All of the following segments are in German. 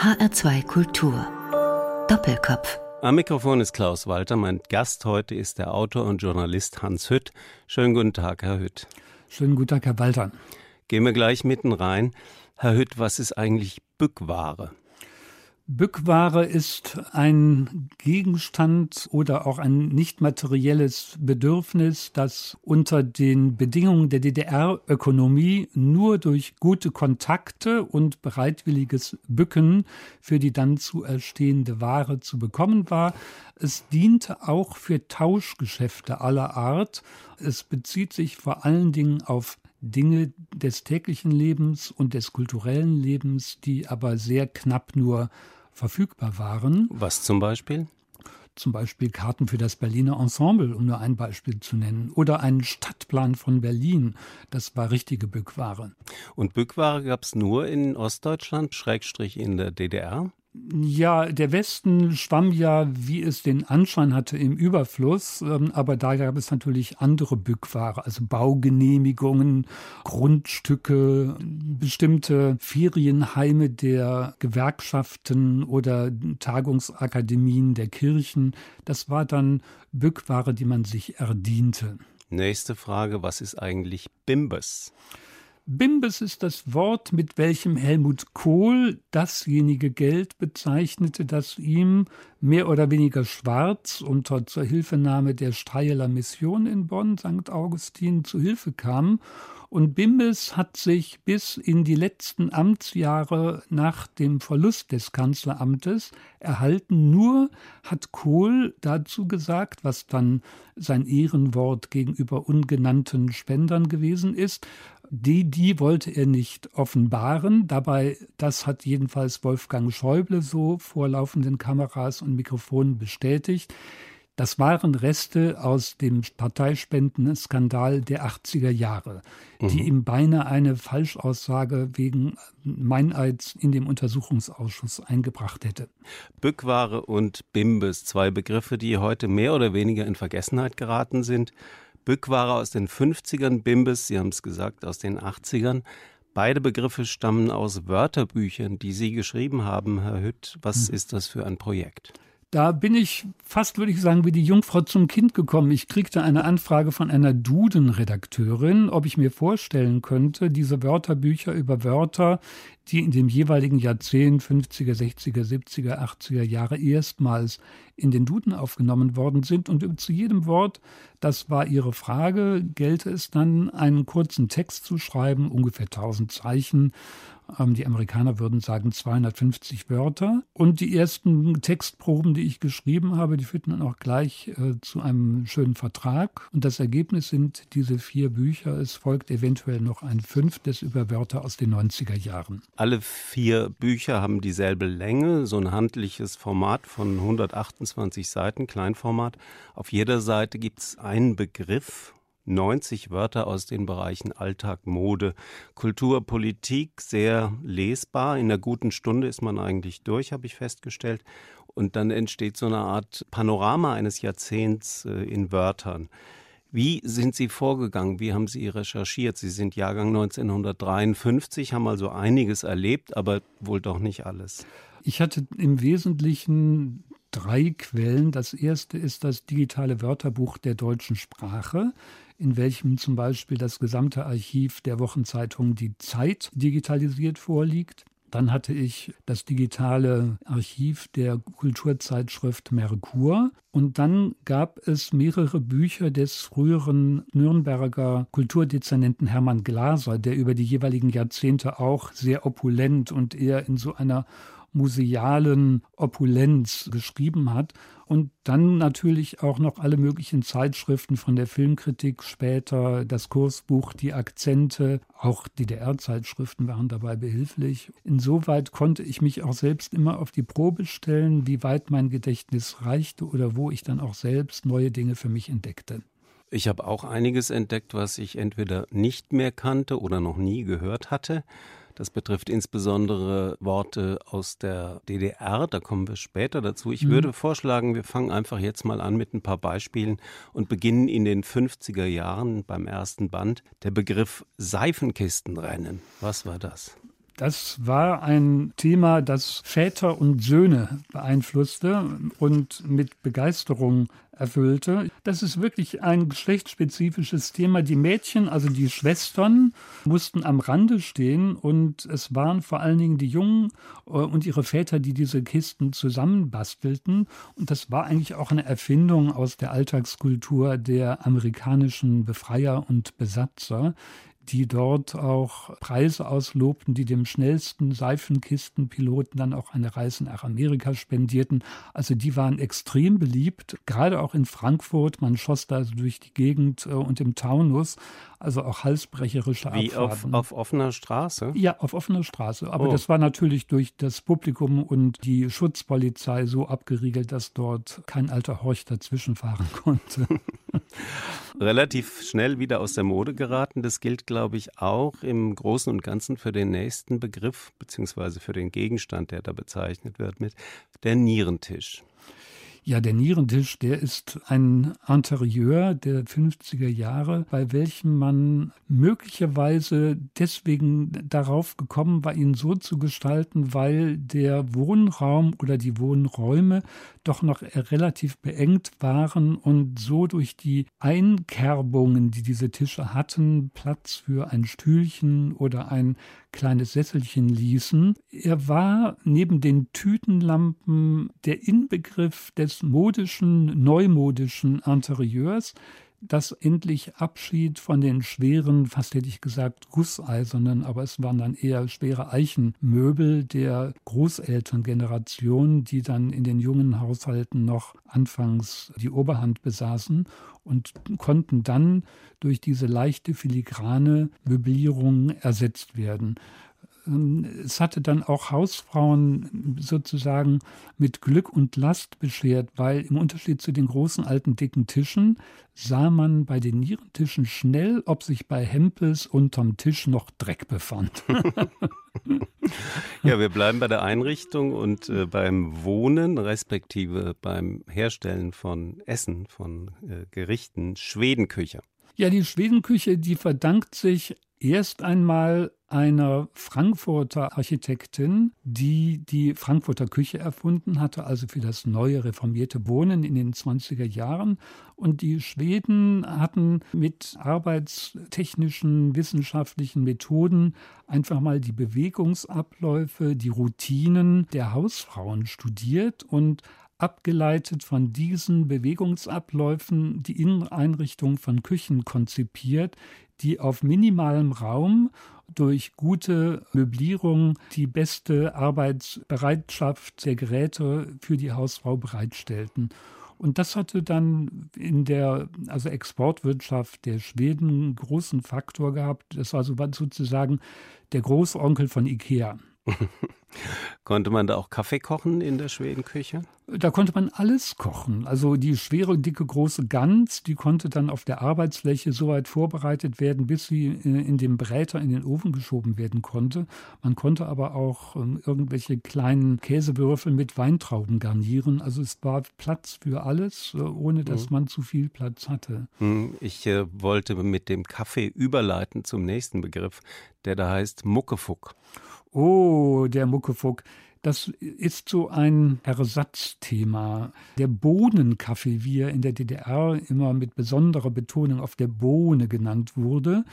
HR2 Kultur. Doppelkopf. Am Mikrofon ist Klaus Walter. Mein Gast heute ist der Autor und Journalist Hans Hütt. Schönen guten Tag, Herr Hütt. Schönen guten Tag, Herr Walter. Gehen wir gleich mitten rein. Herr Hütt, was ist eigentlich Bückware? Bückware ist ein Gegenstand oder auch ein nicht materielles Bedürfnis, das unter den Bedingungen der DDR-Ökonomie nur durch gute Kontakte und bereitwilliges Bücken für die dann zu erstehende Ware zu bekommen war. Es diente auch für Tauschgeschäfte aller Art. Es bezieht sich vor allen Dingen auf Dinge des täglichen Lebens und des kulturellen Lebens, die aber sehr knapp nur verfügbar waren. Was zum Beispiel? Zum Beispiel Karten für das Berliner Ensemble, um nur ein Beispiel zu nennen. Oder einen Stadtplan von Berlin. Das war richtige Bückware. Und Bückware gab es nur in Ostdeutschland, Schrägstrich in der DDR? Ja, der Westen schwamm ja, wie es den Anschein hatte, im Überfluss. Ähm, aber da gab es natürlich andere Bückware, also Baugenehmigungen, Grundstücke, bestimmte Ferienheime der Gewerkschaften oder Tagungsakademien der Kirchen. Das war dann Bückware, die man sich erdiente. Nächste Frage, was ist eigentlich Bimbes? Bimbes ist das Wort, mit welchem Helmut Kohl dasjenige Geld bezeichnete, das ihm mehr oder weniger schwarz unter zur Hilfenahme der Streiler Mission in Bonn, St. Augustin, zu Hilfe kam. Und Bimbes hat sich bis in die letzten Amtsjahre nach dem Verlust des Kanzleramtes erhalten. Nur hat Kohl dazu gesagt, was dann sein Ehrenwort gegenüber ungenannten Spendern gewesen ist, die, die wollte er nicht offenbaren. Dabei, das hat jedenfalls Wolfgang Schäuble so vor laufenden Kameras und Mikrofonen bestätigt. Das waren Reste aus dem Parteispenden-Skandal der 80er Jahre, die mhm. ihm beinahe eine Falschaussage wegen Meineids in dem Untersuchungsausschuss eingebracht hätte. Bückware und Bimbes, zwei Begriffe, die heute mehr oder weniger in Vergessenheit geraten sind. Bückware aus den 50ern, Bimbes, Sie haben es gesagt, aus den 80ern. Beide Begriffe stammen aus Wörterbüchern, die Sie geschrieben haben, Herr Hütt. Was hm. ist das für ein Projekt? Da bin ich fast, würde ich sagen, wie die Jungfrau zum Kind gekommen. Ich kriegte eine Anfrage von einer Duden-Redakteurin, ob ich mir vorstellen könnte, diese Wörterbücher über Wörter, die in dem jeweiligen Jahrzehnt 50er, 60er, 70er, 80er Jahre erstmals in den Duden aufgenommen worden sind. Und zu jedem Wort, das war ihre Frage, gelte es dann, einen kurzen Text zu schreiben, ungefähr 1000 Zeichen die Amerikaner würden sagen 250 Wörter. Und die ersten Textproben, die ich geschrieben habe, die führten dann auch gleich äh, zu einem schönen Vertrag. Und das Ergebnis sind diese vier Bücher. Es folgt eventuell noch ein fünftes über Wörter aus den 90er Jahren. Alle vier Bücher haben dieselbe Länge, so ein handliches Format von 128 Seiten, Kleinformat. Auf jeder Seite gibt es einen Begriff 90 Wörter aus den Bereichen Alltag, Mode, Kultur, Politik, sehr lesbar. In einer guten Stunde ist man eigentlich durch, habe ich festgestellt. Und dann entsteht so eine Art Panorama eines Jahrzehnts äh, in Wörtern. Wie sind Sie vorgegangen? Wie haben Sie recherchiert? Sie sind Jahrgang 1953, haben also einiges erlebt, aber wohl doch nicht alles. Ich hatte im Wesentlichen drei Quellen. Das erste ist das digitale Wörterbuch der deutschen Sprache in welchem zum Beispiel das gesamte Archiv der Wochenzeitung Die Zeit digitalisiert vorliegt. Dann hatte ich das digitale Archiv der Kulturzeitschrift Merkur. Und dann gab es mehrere Bücher des früheren Nürnberger Kulturdezernenten Hermann Glaser, der über die jeweiligen Jahrzehnte auch sehr opulent und eher in so einer musealen Opulenz geschrieben hat. Und dann natürlich auch noch alle möglichen Zeitschriften von der Filmkritik später, das Kursbuch, die Akzente, auch DDR-Zeitschriften waren dabei behilflich. Insoweit konnte ich mich auch selbst immer auf die Probe stellen, wie weit mein Gedächtnis reichte oder wo ich dann auch selbst neue Dinge für mich entdeckte. Ich habe auch einiges entdeckt, was ich entweder nicht mehr kannte oder noch nie gehört hatte. Das betrifft insbesondere Worte aus der DDR. Da kommen wir später dazu. Ich mhm. würde vorschlagen, wir fangen einfach jetzt mal an mit ein paar Beispielen und beginnen in den 50er Jahren beim ersten Band. Der Begriff Seifenkistenrennen. Was war das? Das war ein Thema, das Väter und Söhne beeinflusste und mit Begeisterung erfüllte. Das ist wirklich ein geschlechtsspezifisches Thema. Die Mädchen, also die Schwestern, mussten am Rande stehen und es waren vor allen Dingen die Jungen äh, und ihre Väter, die diese Kisten zusammenbastelten. Und das war eigentlich auch eine Erfindung aus der Alltagskultur der amerikanischen Befreier und Besatzer die dort auch Preise auslobten, die dem schnellsten Seifenkistenpiloten dann auch eine Reise nach Amerika spendierten. Also die waren extrem beliebt, gerade auch in Frankfurt. Man schoss da also durch die Gegend äh, und im Taunus, also auch halsbrecherische Wie auf, auf, offener Straße? Ja, auf offener Straße. Aber oh. das war natürlich durch das Publikum und die Schutzpolizei so abgeriegelt, dass dort kein alter Horch dazwischenfahren konnte. Relativ schnell wieder aus der Mode geraten. Das gilt, glaube ich, auch im Großen und Ganzen für den nächsten Begriff, beziehungsweise für den Gegenstand, der da bezeichnet wird, mit der Nierentisch. Ja, der Nierentisch, der ist ein Interieur der 50er Jahre, bei welchem man möglicherweise deswegen darauf gekommen war, ihn so zu gestalten, weil der Wohnraum oder die Wohnräume doch noch relativ beengt waren und so durch die Einkerbungen, die diese Tische hatten, Platz für ein Stühlchen oder ein kleines Sesselchen ließen. Er war neben den Tütenlampen der Inbegriff des modischen, neumodischen Interieurs, das endlich Abschied von den schweren, fast hätte ich gesagt, gusseisernen, aber es waren dann eher schwere Eichenmöbel der Großelterngeneration, die dann in den jungen Haushalten noch anfangs die Oberhand besaßen und konnten dann durch diese leichte filigrane Möblierung ersetzt werden. Ähm, es hatte dann auch Hausfrauen sozusagen mit Glück und Last beschert, weil im Unterschied zu den großen alten dicken Tischen sah man bei den Nierentischen schnell, ob sich bei Hempels unterm Tisch noch Dreck befand. ja, wir bleiben bei der Einrichtung und äh, beim Wohnen, respektive beim Herstellen von Essen, von äh, Gerichten, Schwedenküche. Ja, die Schwedenküche, die verdankt sich erst einmal einer Frankfurter Architektin, die die Frankfurter Küche erfunden hatte, also für das neue reformierte Wohnen in den 20er Jahren. Und die Schweden hatten mit arbeitstechnischen, wissenschaftlichen Methoden einfach mal die Bewegungsabläufe, die Routinen der Hausfrauen studiert und abgeleitet von diesen Bewegungsabläufen die Inneneinrichtung von Küchen konzipiert, die auf minimalem Raum durch gute Möblierung die beste Arbeitsbereitschaft der Geräte für die Hausfrau bereitstellten. Und das hatte dann in der also Exportwirtschaft der Schweden großen Faktor gehabt. Das war sozusagen der Großonkel von Ikea. Konnte man da auch Kaffee kochen in der Schwedenküche? Da konnte man alles kochen. Also die schwere, dicke, große Gans, die konnte dann auf der Arbeitsfläche so weit vorbereitet werden, bis sie in den Bräter in den Ofen geschoben werden konnte. Man konnte aber auch ähm, irgendwelche kleinen Käsewürfel mit Weintrauben garnieren. Also es war Platz für alles, äh, ohne dass mhm. man zu viel Platz hatte. Mhm. Ich äh, wollte mit dem Kaffee überleiten zum nächsten Begriff, der da heißt Muckefuck. Oh, der Muckefuck. Das ist so ein Ersatzthema. Der Bohnenkaffee, wie er in der DDR immer mit besonderer Betonung auf der Bohne genannt wurde,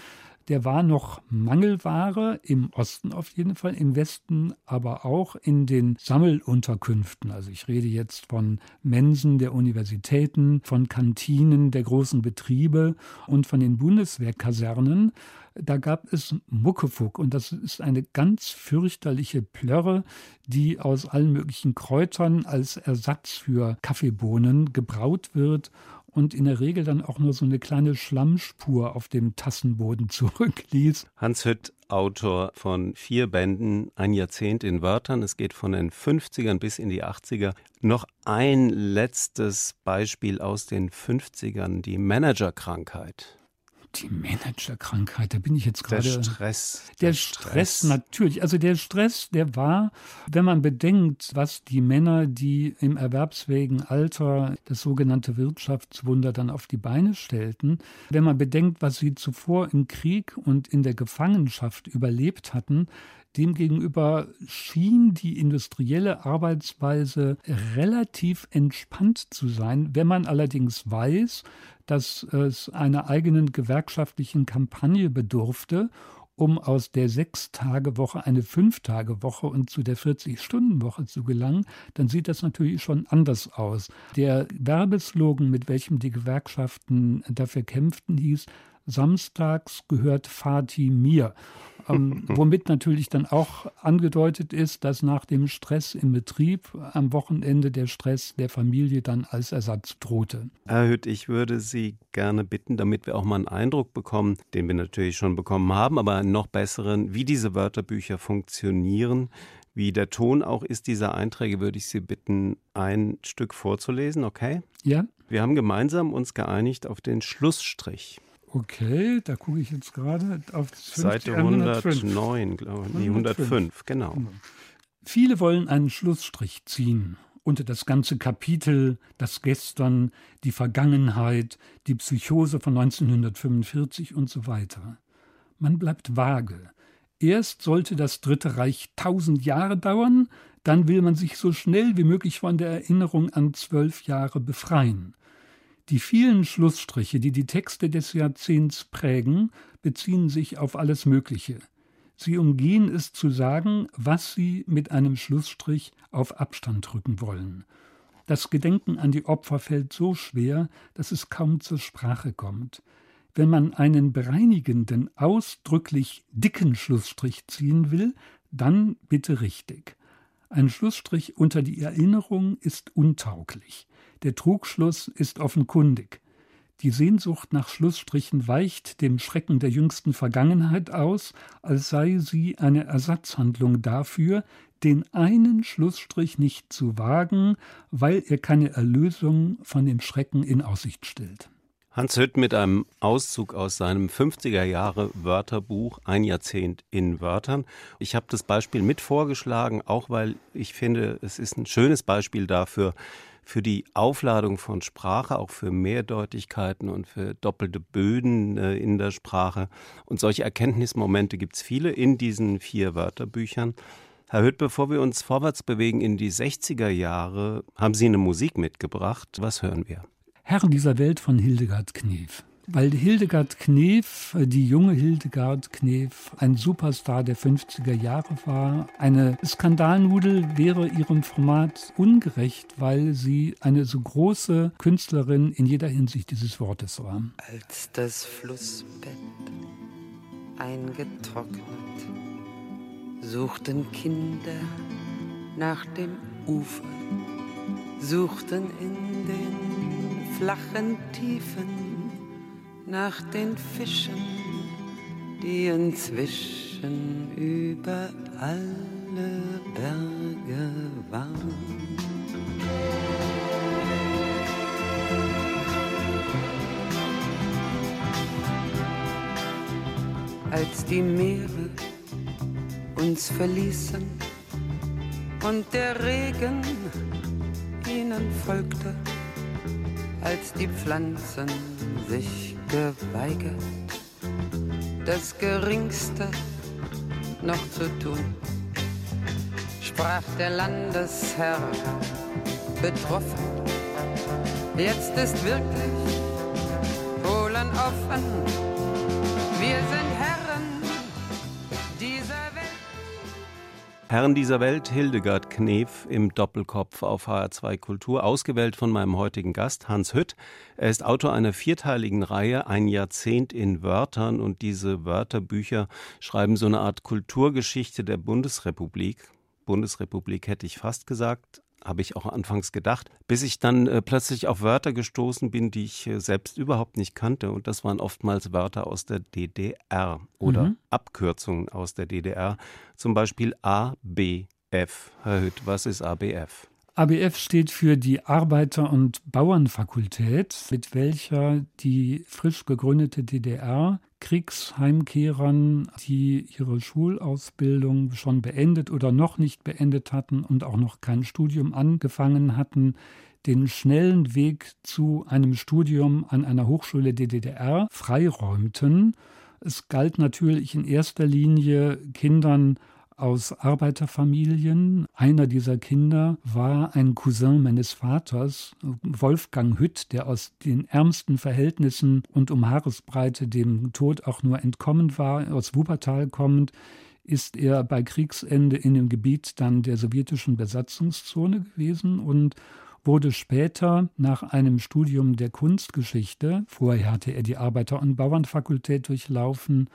der war noch Mangelware im Osten auf jeden Fall, im Westen aber auch in den Sammelunterkünften. Also ich rede jetzt von Mensen der Universitäten, von Kantinen der großen Betriebe und von den Bundeswehrkasernen. Da gab es Muckefuck und das ist eine ganz fürchterliche Plörre, die aus allen möglichen Kräutern als Ersatz für Kaffeebohnen gebraut wird und in der Regel dann auch nur so eine kleine Schlammspur auf dem Tassenboden zurückließ. Hans Hütt, Autor von vier Bänden, ein Jahrzehnt in Wörtern. Es geht von den 50ern bis in die 80er. Noch ein letztes Beispiel aus den 50ern, die Managerkrankheit. Die Managerkrankheit, da bin ich jetzt gerade. Der Stress. Der, der Stress, Stress, natürlich. Also der Stress, der war, wenn man bedenkt, was die Männer, die im erwerbsfähigen Alter das sogenannte Wirtschaftswunder dann auf die Beine stellten, wenn man bedenkt, was sie zuvor im Krieg und in der Gefangenschaft überlebt hatten, Demgegenüber schien die industrielle Arbeitsweise relativ entspannt zu sein. Wenn man allerdings weiß, dass es einer eigenen gewerkschaftlichen Kampagne bedurfte, um aus der Sechs-Tage-Woche eine Fünf-Tage-Woche und zu der 40-Stunden-Woche zu gelangen, dann sieht das natürlich schon anders aus. Der Werbeslogan, mit welchem die Gewerkschaften dafür kämpften, hieß, Samstags gehört Fatih mir. Ähm, womit natürlich dann auch angedeutet ist, dass nach dem Stress im Betrieb am Wochenende der Stress der Familie dann als Ersatz drohte. Herr Hütt, ich würde Sie gerne bitten, damit wir auch mal einen Eindruck bekommen, den wir natürlich schon bekommen haben, aber einen noch besseren, wie diese Wörterbücher funktionieren. Wie der Ton auch ist dieser Einträge, würde ich Sie bitten, ein Stück vorzulesen, okay? Ja. Wir haben gemeinsam uns geeinigt auf den Schlussstrich. Okay, da gucke ich jetzt gerade auf Seite 109, glaube ich. Nee, 105, genau. genau. Viele wollen einen Schlussstrich ziehen unter das ganze Kapitel, das Gestern, die Vergangenheit, die Psychose von 1945 und so weiter. Man bleibt vage. Erst sollte das Dritte Reich tausend Jahre dauern, dann will man sich so schnell wie möglich von der Erinnerung an zwölf Jahre befreien. Die vielen Schlussstriche, die die Texte des Jahrzehnts prägen, beziehen sich auf alles Mögliche. Sie umgehen es zu sagen, was sie mit einem Schlussstrich auf Abstand drücken wollen. Das Gedenken an die Opfer fällt so schwer, dass es kaum zur Sprache kommt. Wenn man einen bereinigenden, ausdrücklich dicken Schlussstrich ziehen will, dann bitte richtig. Ein Schlussstrich unter die Erinnerung ist untauglich. Der Trugschluss ist offenkundig. Die Sehnsucht nach Schlussstrichen weicht dem Schrecken der jüngsten Vergangenheit aus, als sei sie eine Ersatzhandlung dafür, den einen Schlussstrich nicht zu wagen, weil er keine Erlösung von dem Schrecken in Aussicht stellt. Hans Hütt mit einem Auszug aus seinem 50er Jahre Wörterbuch Ein Jahrzehnt in Wörtern. Ich habe das Beispiel mit vorgeschlagen, auch weil ich finde, es ist ein schönes Beispiel dafür, für die Aufladung von Sprache, auch für Mehrdeutigkeiten und für doppelte Böden äh, in der Sprache. Und solche Erkenntnismomente gibt es viele in diesen vier Wörterbüchern. Herr Hütt, bevor wir uns vorwärts bewegen in die 60er Jahre, haben Sie eine Musik mitgebracht. Was hören wir? Herren dieser Welt von Hildegard Knef weil Hildegard Knef, die junge Hildegard Knef, ein Superstar der 50er Jahre war. Eine Skandalnudel wäre ihrem Format ungerecht, weil sie eine so große Künstlerin in jeder Hinsicht dieses Wortes war. Als das Flussbett eingetrocknet, suchten Kinder nach dem Ufer, suchten in den flachen Tiefen nach den Fischen, die inzwischen über alle Berge waren. Als die Meere uns verließen und der Regen ihnen folgte, als die Pflanzen sich geweigert, das Geringste noch zu tun, sprach der Landesherr betroffen. Jetzt ist wirklich Polen offen. Wir sind Herren dieser Welt, Hildegard Knef im Doppelkopf auf HR2 Kultur, ausgewählt von meinem heutigen Gast Hans Hütt. Er ist Autor einer vierteiligen Reihe, ein Jahrzehnt in Wörtern und diese Wörterbücher schreiben so eine Art Kulturgeschichte der Bundesrepublik. Bundesrepublik hätte ich fast gesagt, habe ich auch anfangs gedacht, bis ich dann äh, plötzlich auf Wörter gestoßen bin, die ich äh, selbst überhaupt nicht kannte. Und das waren oftmals Wörter aus der DDR oder mhm. Abkürzungen aus der DDR, zum Beispiel ABF. Herr Hütt, was ist ABF? ABF steht für die Arbeiter- und Bauernfakultät, mit welcher die frisch gegründete DDR Kriegsheimkehrern, die ihre Schulausbildung schon beendet oder noch nicht beendet hatten und auch noch kein Studium angefangen hatten, den schnellen Weg zu einem Studium an einer Hochschule der DDR freiräumten. Es galt natürlich in erster Linie Kindern aus Arbeiterfamilien. Einer dieser Kinder war ein Cousin meines Vaters, Wolfgang Hütt, der aus den ärmsten Verhältnissen und um Haaresbreite dem Tod auch nur entkommen war, aus Wuppertal kommend ist er bei Kriegsende in dem Gebiet dann der sowjetischen Besatzungszone gewesen und wurde später nach einem Studium der Kunstgeschichte, vorher hatte er die Arbeiter- und Bauernfakultät durchlaufen,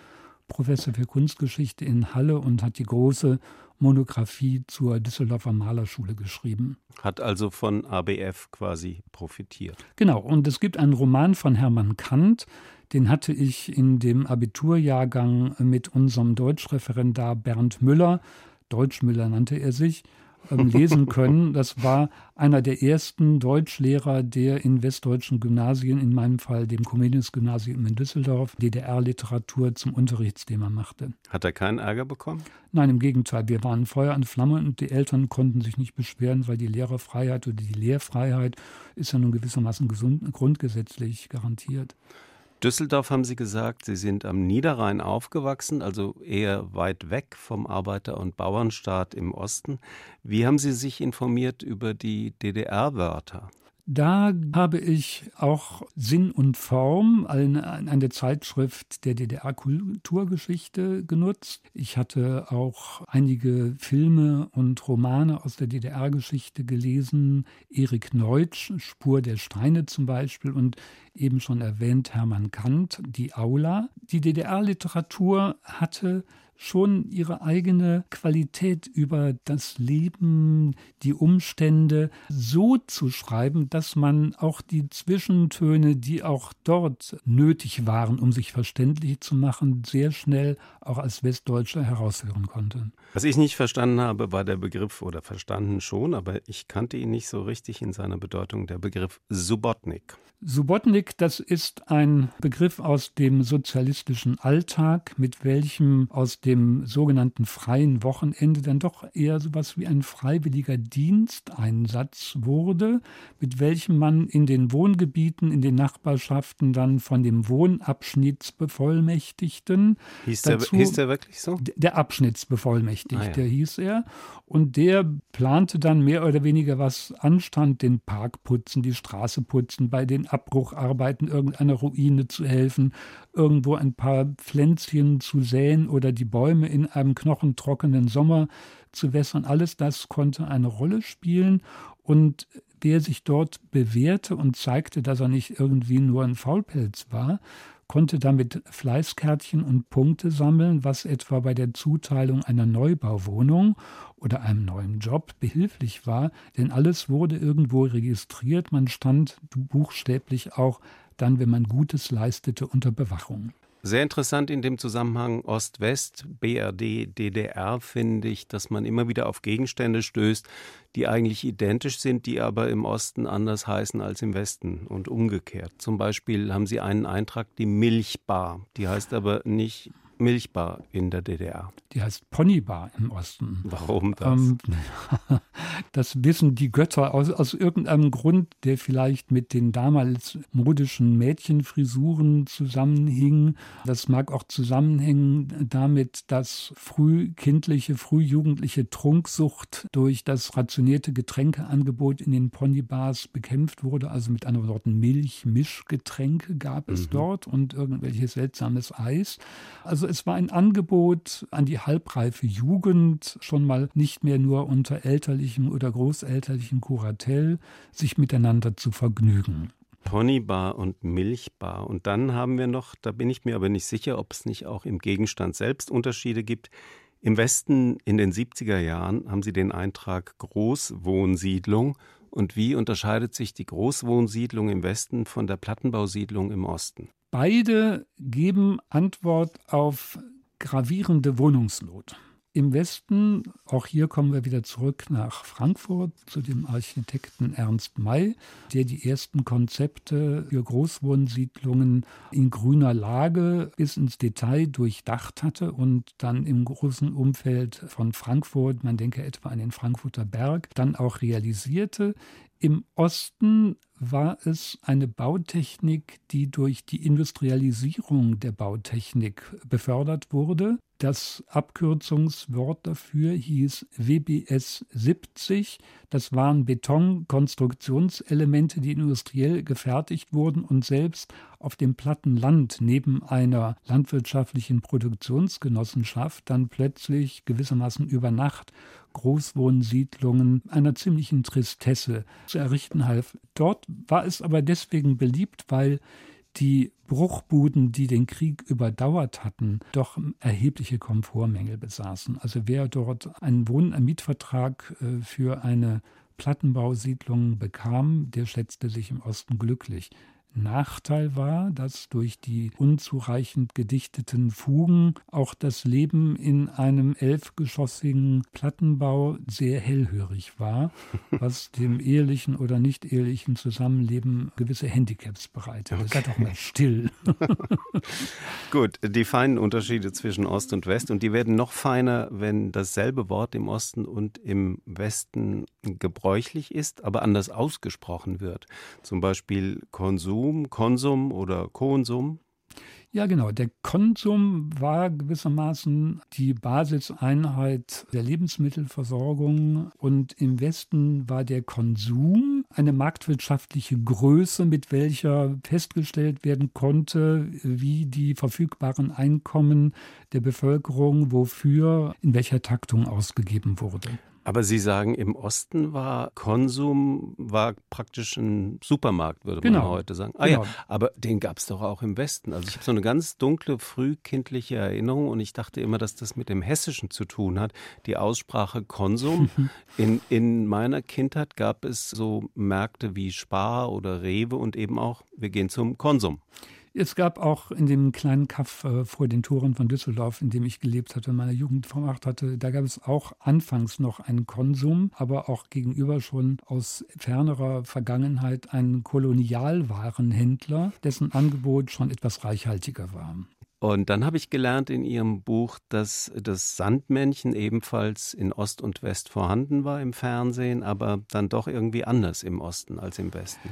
Professor für Kunstgeschichte in Halle und hat die große Monographie zur Düsseldorfer Malerschule geschrieben. Hat also von ABF quasi profitiert. Genau, und es gibt einen Roman von Hermann Kant, den hatte ich in dem Abiturjahrgang mit unserem Deutschreferendar Bernd Müller, Deutschmüller nannte er sich, ähm, lesen können. Das war einer der ersten Deutschlehrer, der in westdeutschen Gymnasien, in meinem Fall dem Comenius-Gymnasium in Düsseldorf, DDR-Literatur zum Unterrichtsthema machte. Hat er keinen Ärger bekommen? Nein, im Gegenteil. Wir waren Feuer und Flamme und die Eltern konnten sich nicht beschweren, weil die Lehrerfreiheit oder die Lehrfreiheit ist ja nun gewissermaßen gesund, grundgesetzlich garantiert. Düsseldorf haben Sie gesagt, Sie sind am Niederrhein aufgewachsen, also eher weit weg vom Arbeiter- und Bauernstaat im Osten. Wie haben Sie sich informiert über die DDR-Wörter? Da habe ich auch Sinn und Form, eine, eine Zeitschrift der DDR-Kulturgeschichte genutzt. Ich hatte auch einige Filme und Romane aus der DDR-Geschichte gelesen. Erik Neutsch, Spur der Steine zum Beispiel und eben schon erwähnt Hermann Kant, die Aula. Die DDR-Literatur hatte schon ihre eigene Qualität über das Leben, die Umstände so zu schreiben, dass man auch die Zwischentöne, die auch dort nötig waren, um sich verständlich zu machen, sehr schnell auch als Westdeutscher heraushören konnte. Was ich nicht verstanden habe, war der Begriff, oder verstanden schon, aber ich kannte ihn nicht so richtig in seiner Bedeutung, der Begriff Subotnik. Subotnik, das ist ein Begriff aus dem sozialistischen Alltag, mit welchem aus dem sogenannten freien Wochenende dann doch eher so etwas wie ein freiwilliger Diensteinsatz wurde, mit welchem man in den Wohngebieten, in den Nachbarschaften dann von dem Wohnabschnittsbevollmächtigten. Hieß, der, hieß der wirklich so? Der Abschnittsbevollmächtigte ah, ja. hieß er. Und der plante dann mehr oder weniger, was anstand, den Park putzen, die Straße putzen, bei den Abbrucharbeiten irgendeiner Ruine zu helfen, irgendwo ein paar Pflänzchen zu säen oder die Bäume in einem knochentrockenen Sommer zu wässern. Alles das konnte eine Rolle spielen und wer sich dort bewährte und zeigte, dass er nicht irgendwie nur ein Faulpelz war, konnte damit Fleißkärtchen und Punkte sammeln, was etwa bei der Zuteilung einer Neubauwohnung oder einem neuen Job behilflich war, denn alles wurde irgendwo registriert, man stand buchstäblich auch dann, wenn man Gutes leistete, unter Bewachung. Sehr interessant in dem Zusammenhang Ost-West, BRD, DDR finde ich, dass man immer wieder auf Gegenstände stößt, die eigentlich identisch sind, die aber im Osten anders heißen als im Westen und umgekehrt. Zum Beispiel haben Sie einen Eintrag, die Milchbar. Die heißt aber nicht Milchbar in der DDR. Die heißt Ponybar im Osten. Warum das? Ähm, das wissen die Götter aus, aus irgendeinem Grund, der vielleicht mit den damals modischen Mädchenfrisuren zusammenhing. Das mag auch zusammenhängen damit, dass frühkindliche, frühjugendliche Trunksucht durch das rationierte Getränkeangebot in den Ponybars bekämpft wurde. Also mit anderen Worten Milch, Mischgetränke gab es mhm. dort und irgendwelches seltsames Eis. Also es war ein Angebot an die halbreife Jugend, schon mal nicht mehr nur unter elterlichem oder großelterlichem Kuratell, sich miteinander zu vergnügen. Ponybar und Milchbar. Und dann haben wir noch, da bin ich mir aber nicht sicher, ob es nicht auch im Gegenstand selbst Unterschiede gibt. Im Westen in den 70er Jahren haben Sie den Eintrag Großwohnsiedlung. Und wie unterscheidet sich die Großwohnsiedlung im Westen von der Plattenbausiedlung im Osten? Beide geben Antwort auf gravierende Wohnungsnot. Im Westen, auch hier kommen wir wieder zurück nach Frankfurt zu dem Architekten Ernst May, der die ersten Konzepte für Großwohnsiedlungen in grüner Lage bis ins Detail durchdacht hatte und dann im großen Umfeld von Frankfurt, man denke etwa an den Frankfurter Berg, dann auch realisierte. Im Osten war es eine Bautechnik, die durch die Industrialisierung der Bautechnik befördert wurde. Das Abkürzungswort dafür hieß WBS 70. Das waren Betonkonstruktionselemente, die industriell gefertigt wurden und selbst auf dem platten Land neben einer landwirtschaftlichen Produktionsgenossenschaft dann plötzlich gewissermaßen über Nacht Großwohnsiedlungen einer ziemlichen Tristesse zu errichten half. Dort war es aber deswegen beliebt, weil die Bruchbuden, die den Krieg überdauert hatten, doch erhebliche Komfortmängel besaßen. Also wer dort einen Wohn-, einen Mietvertrag äh, für eine Plattenbausiedlung bekam, der schätzte sich im Osten glücklich. Nachteil war, dass durch die unzureichend gedichteten Fugen auch das Leben in einem elfgeschossigen Plattenbau sehr hellhörig war, was dem ehelichen oder nicht ehelichen Zusammenleben gewisse Handicaps bereitet. Okay. Seid doch mal still. Gut, die feinen Unterschiede zwischen Ost und West und die werden noch feiner, wenn dasselbe Wort im Osten und im Westen gebräuchlich ist, aber anders ausgesprochen wird. Zum Beispiel Konsum Konsum, Konsum oder Konsum? Ja, genau. Der Konsum war gewissermaßen die Basiseinheit der Lebensmittelversorgung und im Westen war der Konsum eine marktwirtschaftliche Größe, mit welcher festgestellt werden konnte, wie die verfügbaren Einkommen der Bevölkerung wofür in welcher Taktung ausgegeben wurde. Aber Sie sagen, im Osten war Konsum war praktisch ein Supermarkt, würde man genau. heute sagen. Ah genau. ja, aber den gab es doch auch im Westen. Also ich habe so eine ganz dunkle, frühkindliche Erinnerung und ich dachte immer, dass das mit dem Hessischen zu tun hat. Die Aussprache Konsum. in, in meiner Kindheit gab es so Märkte wie Spar oder Rewe und eben auch, wir gehen zum Konsum. Es gab auch in dem kleinen Kaff äh, vor den Toren von Düsseldorf, in dem ich gelebt hatte, meine Jugend vermacht hatte, da gab es auch anfangs noch einen Konsum, aber auch gegenüber schon aus fernerer Vergangenheit einen Kolonialwarenhändler, dessen Angebot schon etwas reichhaltiger war. Und dann habe ich gelernt in Ihrem Buch, dass das Sandmännchen ebenfalls in Ost und West vorhanden war im Fernsehen, aber dann doch irgendwie anders im Osten als im Westen.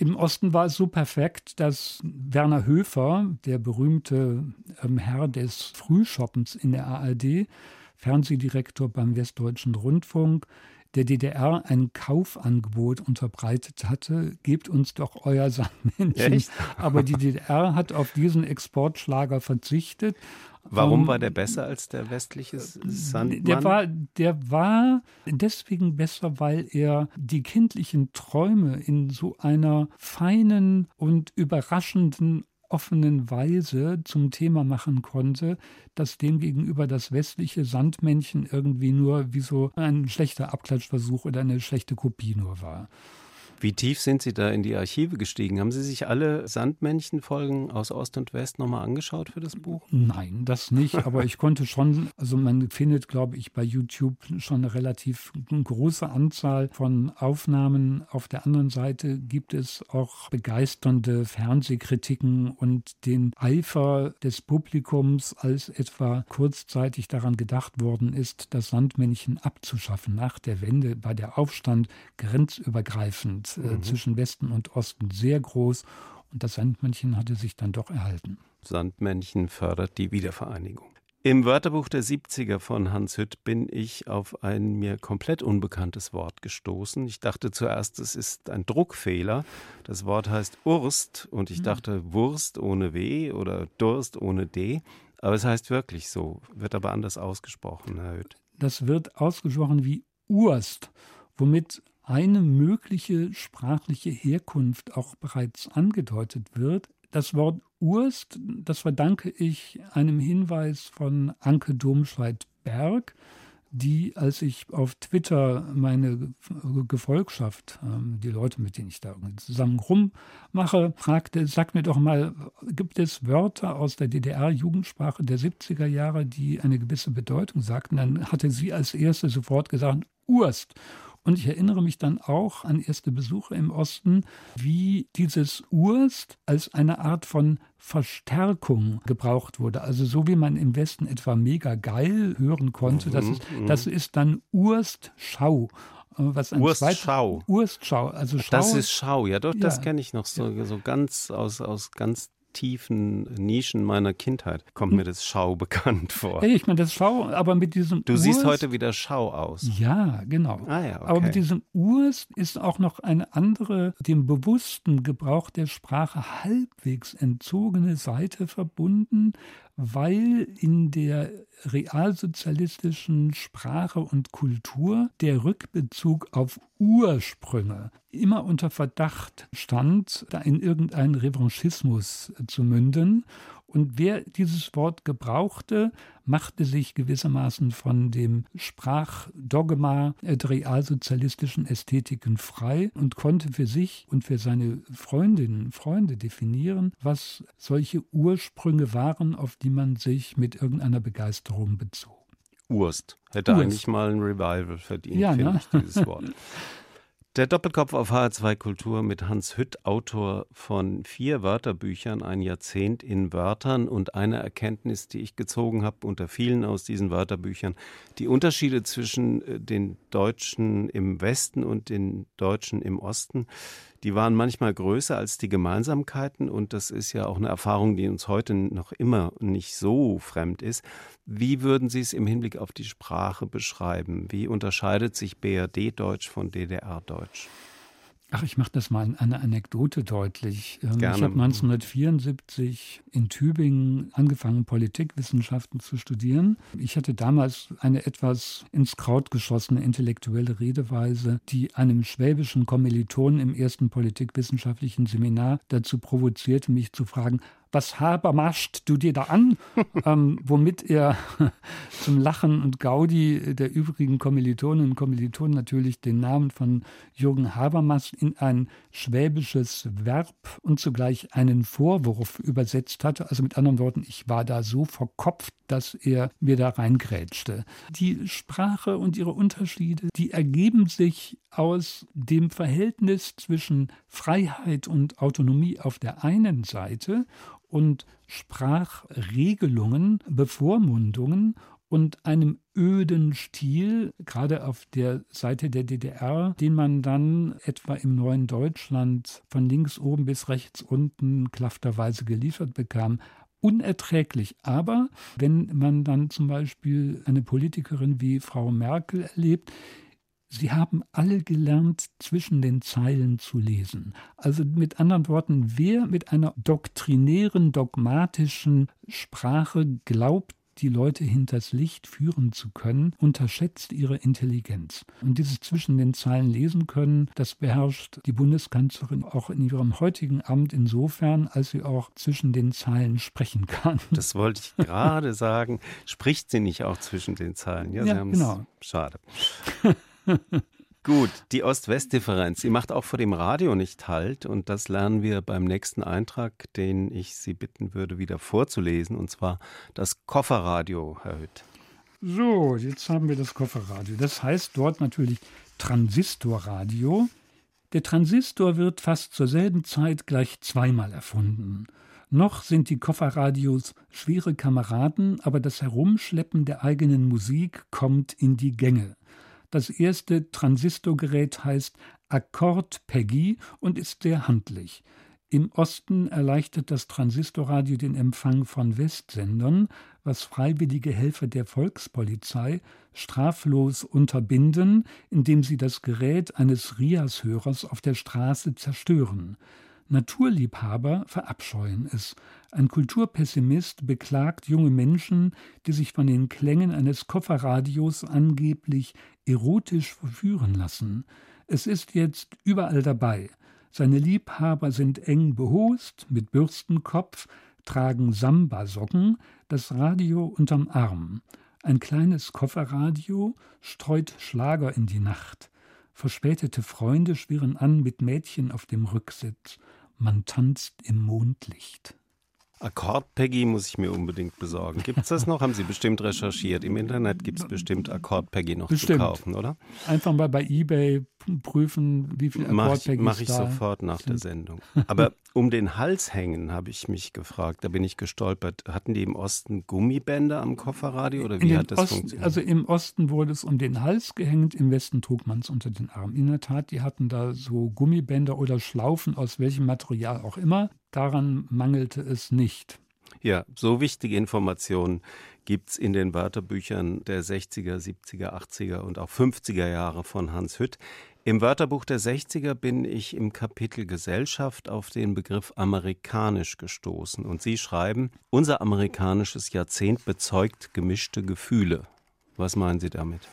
Im Osten war es so perfekt, dass Werner Höfer, der berühmte ähm, Herr des Frühschoppens in der ARD, Fernsehdirektor beim Westdeutschen Rundfunk, der DDR ein Kaufangebot unterbreitet hatte, gebt uns doch euer Sandmännchen. Aber die DDR hat auf diesen Exportschlager verzichtet. Warum um, war der besser als der westliche Sandmann? Der war, der war deswegen besser, weil er die kindlichen Träume in so einer feinen und überraschenden offenen Weise zum Thema machen konnte, dass demgegenüber das westliche Sandmännchen irgendwie nur wie so ein schlechter Abklatschversuch oder eine schlechte Kopie nur war. Wie tief sind Sie da in die Archive gestiegen? Haben Sie sich alle Sandmännchenfolgen aus Ost und West nochmal angeschaut für das Buch? Nein, das nicht. Aber ich konnte schon, also man findet, glaube ich, bei YouTube schon eine relativ große Anzahl von Aufnahmen. Auf der anderen Seite gibt es auch begeisternde Fernsehkritiken und den Eifer des Publikums, als etwa kurzzeitig daran gedacht worden ist, das Sandmännchen abzuschaffen. Nach der Wende war der Aufstand grenzübergreifend äh, mhm. zwischen Westen und Osten sehr groß und das Sandmännchen hatte sich dann doch erhalten. Sandmännchen fördert die Wiedervereinigung. Im Wörterbuch der 70er von Hans Hütt bin ich auf ein mir komplett unbekanntes Wort gestoßen. Ich dachte zuerst, es ist ein Druckfehler. Das Wort heißt Urst und ich hm. dachte Wurst ohne W oder Durst ohne D. Aber es heißt wirklich so, wird aber anders ausgesprochen, Herr Hütt. Das wird ausgesprochen wie Urst, womit eine mögliche sprachliche Herkunft auch bereits angedeutet wird. Das Wort Urst, das verdanke ich einem Hinweis von Anke Domscheit-Berg, die, als ich auf Twitter meine Gefolgschaft, ähm, die Leute, mit denen ich da zusammen rummache, fragte, sag mir doch mal, gibt es Wörter aus der DDR-Jugendsprache der 70er Jahre, die eine gewisse Bedeutung sagten? Dann hatte sie als erste sofort gesagt, Urst. Und ich erinnere mich dann auch an erste Besuche im Osten, wie dieses Urst als eine Art von Verstärkung gebraucht wurde. Also so wie man im Westen etwa mega geil hören konnte, das, ist, mhm, mhm. das ist dann Urst Schau. was ein Urstschau. Urstschau, also Schau. Das ist Schau, ja doch, das Ja. kenne ich noch so, so ganz aus, aus ganz tiefen Nischen meiner Kindheit. Kommt mir das Schau bekannt vor. Ich meine, das Schau, aber mit diesem Du siehst Urst- heute wieder Schau aus. Ja, genau. Ah ja, Aber mit okay. diesem Urst ist auch noch eine andere, dem bewussten Gebrauch der Sprache halbwegs entzogene Seite verbunden, weil in der realsozialistischen Sprache und Kultur der Rückbezug auf Ursprünge immer unter Verdacht stand, da in irgendeinen Revanchismus zu münden. Und wer dieses Wort gebrauchte, machte sich gewissermaßen von dem Sprachdogma der realsozialistischen Ästhetiken frei und konnte für sich und für seine Freundinnen und Freunde definieren, was solche Ursprünge waren, auf die man sich mit irgendeiner Begeisterung bezog. Urst. Hätte Urst. eigentlich mal ein Revival verdient, Ja, finde ne? ich, dieses Wort. Der Doppelkopf auf HR2 Kultur mit Hans Hütt, Autor von vier Wörterbüchern, ein Jahrzehnt in Wörtern und eine Erkenntnis, die ich gezogen habe unter vielen aus diesen Wörterbüchern, die Unterschiede zwischen äh, den Deutschen im Westen und den Deutschen im Osten, die waren manchmal größer als die Gemeinsamkeiten und das ist ja auch eine Erfahrung, die uns heute noch immer nicht so fremd ist. Wie würden Sie es im Hinblick auf die Sprache beschreiben? Wie unterscheidet sich BRD-Deutsch von DDR-Deutsch? Ach, ich mache das mal in einer Anekdote deutlich. Ähm, Gerne. Ich habe 1974 in Tübingen angefangen, Politikwissenschaften zu studieren. Ich hatte damals eine etwas ins Kraut geschossene intellektuelle Redeweise, die einem schwäbischen Kommilitonen im ersten politikwissenschaftlichen Seminar dazu provozierte, mich zu fragen, was haber mascht du dir da an? ähm, womit er zum Lachen und Gaudi der übrigen Kommilitonen und Kommilitonen natürlich den Namen von Jürgen Habermas in ein schwäbisches Verb und zugleich einen Vorwurf übersetzt hatte. Also mit anderen Worten, ich war da so verkopft, dass er mir da reingrätschte. Die Sprache und ihre Unterschiede, die ergeben sich aus dem Verhältnis zwischen Freiheit und Autonomie auf der einen Seite und Sprachregelungen, Bevormundungen und einem öden Stil, gerade auf der Seite der DDR, den man dann etwa im neuen Deutschland von links oben bis rechts unten klafterweise geliefert bekam. Unerträglich. Aber wenn man dann zum Beispiel eine Politikerin wie Frau Merkel erlebt, Sie haben alle gelernt, zwischen den Zeilen zu lesen. Also mit anderen Worten, wer mit einer doktrinären, dogmatischen Sprache glaubt, die Leute hinters Licht führen zu können, unterschätzt ihre Intelligenz. Und dieses zwischen den Zeilen lesen können, das beherrscht die Bundeskanzlerin auch in ihrem heutigen Amt insofern, als sie auch zwischen den Zeilen sprechen kann. Das wollte ich gerade sagen. Spricht sie nicht auch zwischen den Zeilen? Ja, Ja, genau. Schade. Gut, die Ost-West-Differenz, die macht auch vor dem Radio nicht Halt und das lernen wir beim nächsten Eintrag, den ich Sie bitten würde, wieder vorzulesen, und zwar das Kofferradio, Herr Hütt. So, jetzt haben wir das Kofferradio. Das heißt dort natürlich Transistorradio. Der Transistor wird fast zur selben Zeit gleich zweimal erfunden. Noch sind die Kofferradios schwere Kameraden, aber das Herumschleppen der eigenen Musik kommt in die Gänge. Das erste Transistorgerät heißt Akkord Peggy und ist sehr handlich. Im Osten erleichtert das Transistorradio den Empfang von Westsendern, was freiwillige Helfer der Volkspolizei straflos unterbinden, indem sie das Gerät eines Rias-Hörers auf der Straße zerstören. Naturliebhaber verabscheuen es. Ein Kulturpessimist beklagt junge Menschen, die sich von den Klängen eines Kofferradios angeblich erotisch verführen lassen. Es ist jetzt überall dabei. Seine Liebhaber sind eng behost, mit Bürstenkopf, tragen Samba-Socken, das Radio unterm Arm. Ein kleines Kofferradio streut Schlager in die Nacht. Verspätete Freunde schwirren an mit Mädchen auf dem Rücksitz. Man tanzt im Mondlicht. Akkord Peggy muss ich mir unbedingt besorgen. Gibt es das noch? Haben Sie bestimmt recherchiert. Im Internet gibt es bestimmt Akkord Peggy noch Bestimmt. zu kaufen, oder? Einfach mal bei eBay prüfen, wie viel Akkordpeggy ich, mach ich sofort nach der Sendung. Aber um den Hals hängen, habe ich mich gefragt. Da bin ich gestolpert. Hatten die im Osten Gummibänder am Kofferradio oder wie hat das Osten, funktioniert? Also im Osten wurde es um den Hals gehängt, im Westen trug man es unter den Arm. In der Tat, die hatten da so Gummibänder oder Schlaufen aus welchem Material auch immer. Daran mangelte es nicht. Ja, so wichtige Informationen gibt es in den Wörterbüchern der 60er, 70er, 80er und auch 50er Jahre von Hans Hütt. Im Wörterbuch der 60er bin ich im Kapitel Gesellschaft auf den Begriff amerikanisch gestoßen. Und Sie schreiben, unser amerikanisches Jahrzehnt bezeugt gemischte Gefühle. Was meinen Sie damit?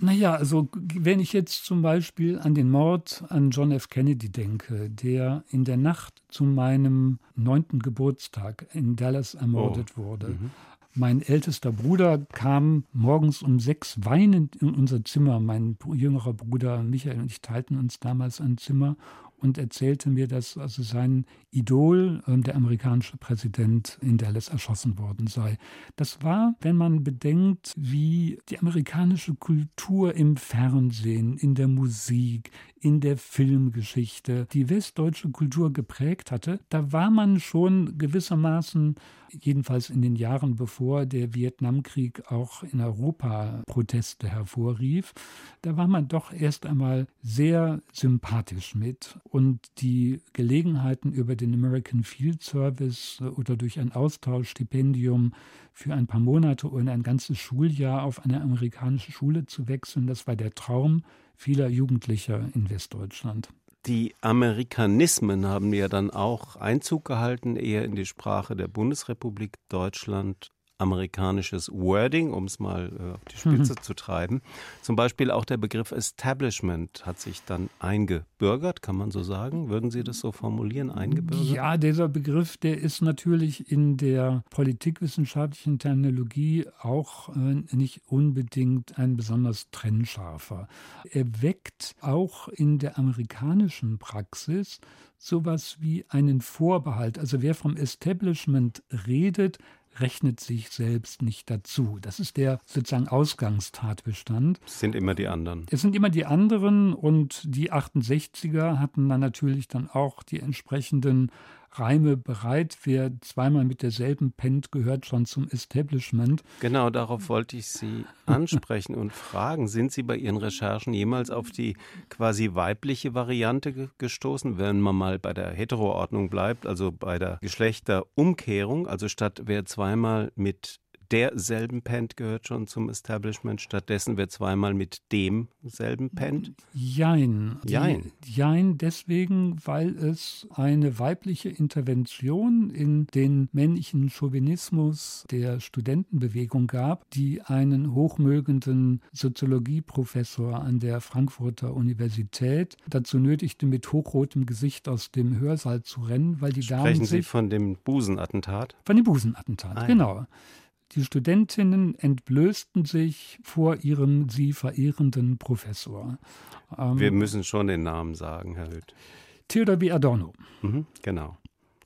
Naja, also wenn ich jetzt zum Beispiel an den Mord an John F. Kennedy denke, der in der Nacht zu meinem neunten Geburtstag in Dallas ermordet oh. wurde. Mhm. Mein ältester Bruder kam morgens um sechs weinend in unser Zimmer. Mein jüngerer Bruder Michael und ich teilten uns damals ein Zimmer und erzählte mir, dass also sein Idol, äh, der amerikanische Präsident, in Dallas erschossen worden sei. Das war, wenn man bedenkt, wie die amerikanische Kultur im Fernsehen, in der Musik, in der Filmgeschichte die westdeutsche Kultur geprägt hatte, da war man schon gewissermaßen, jedenfalls in den Jahren bevor der Vietnamkrieg auch in Europa Proteste hervorrief, da war man doch erst einmal sehr sympathisch mit und die Gelegenheiten über den American Field Service oder durch ein Austauschstipendium für ein paar Monate oder ein ganzes Schuljahr auf eine amerikanische Schule zu wechseln, das war der Traum vieler Jugendlicher in Westdeutschland. Die Amerikanismen haben ja dann auch Einzug gehalten, eher in die Sprache der Bundesrepublik Deutschland amerikanisches Wording, um es mal äh, auf die Spitze mhm. zu treiben. Zum Beispiel auch der Begriff Establishment hat sich dann eingebürgert, kann man so sagen? Würden Sie das so formulieren, eingebürgert? Ja, dieser Begriff, der ist natürlich in der politikwissenschaftlichen Terminologie auch äh, nicht unbedingt ein besonders trennscharfer. Er weckt auch in der amerikanischen Praxis sowas wie einen Vorbehalt. Also wer vom Establishment redet, rechnet sich selbst nicht dazu. Das ist der sozusagen Ausgangstatbestand. Es sind immer die anderen. Es sind immer die anderen und die 68er hatten dann natürlich dann auch die entsprechenden Reime bereit. Wer zweimal mit derselben pennt, gehört schon zum Establishment. Genau, darauf wollte ich Sie ansprechen und fragen. Sind Sie bei Ihren Recherchen jemals auf die quasi weibliche Variante gestoßen, wenn man mal bei der Heteroordnung bleibt, also bei der Geschlechterumkehrung? Also statt wer zweimal mit derselben pennt gehört schon zum Establishment. Stattdessen wird zweimal mit demselben pennt. Jein. Jein. Jein deswegen, weil es eine weibliche Intervention in den männlichen Chauvinismus der Studentenbewegung gab, die einen hochmögenden Soziologieprofessor an der Frankfurter Universität dazu nötigte, mit hochrotem Gesicht aus dem Hörsaal zu rennen, weil die Sprechen Damen. Sprechen Sie von dem Busenattentat? Von dem Busenattentat, ah, genau. Die Studentinnen entblößten sich vor ihrem sie verehrenden Professor. Ähm, Wir müssen schon den Namen sagen, Herr Hüth. Theodor B. Adorno. Mhm, genau.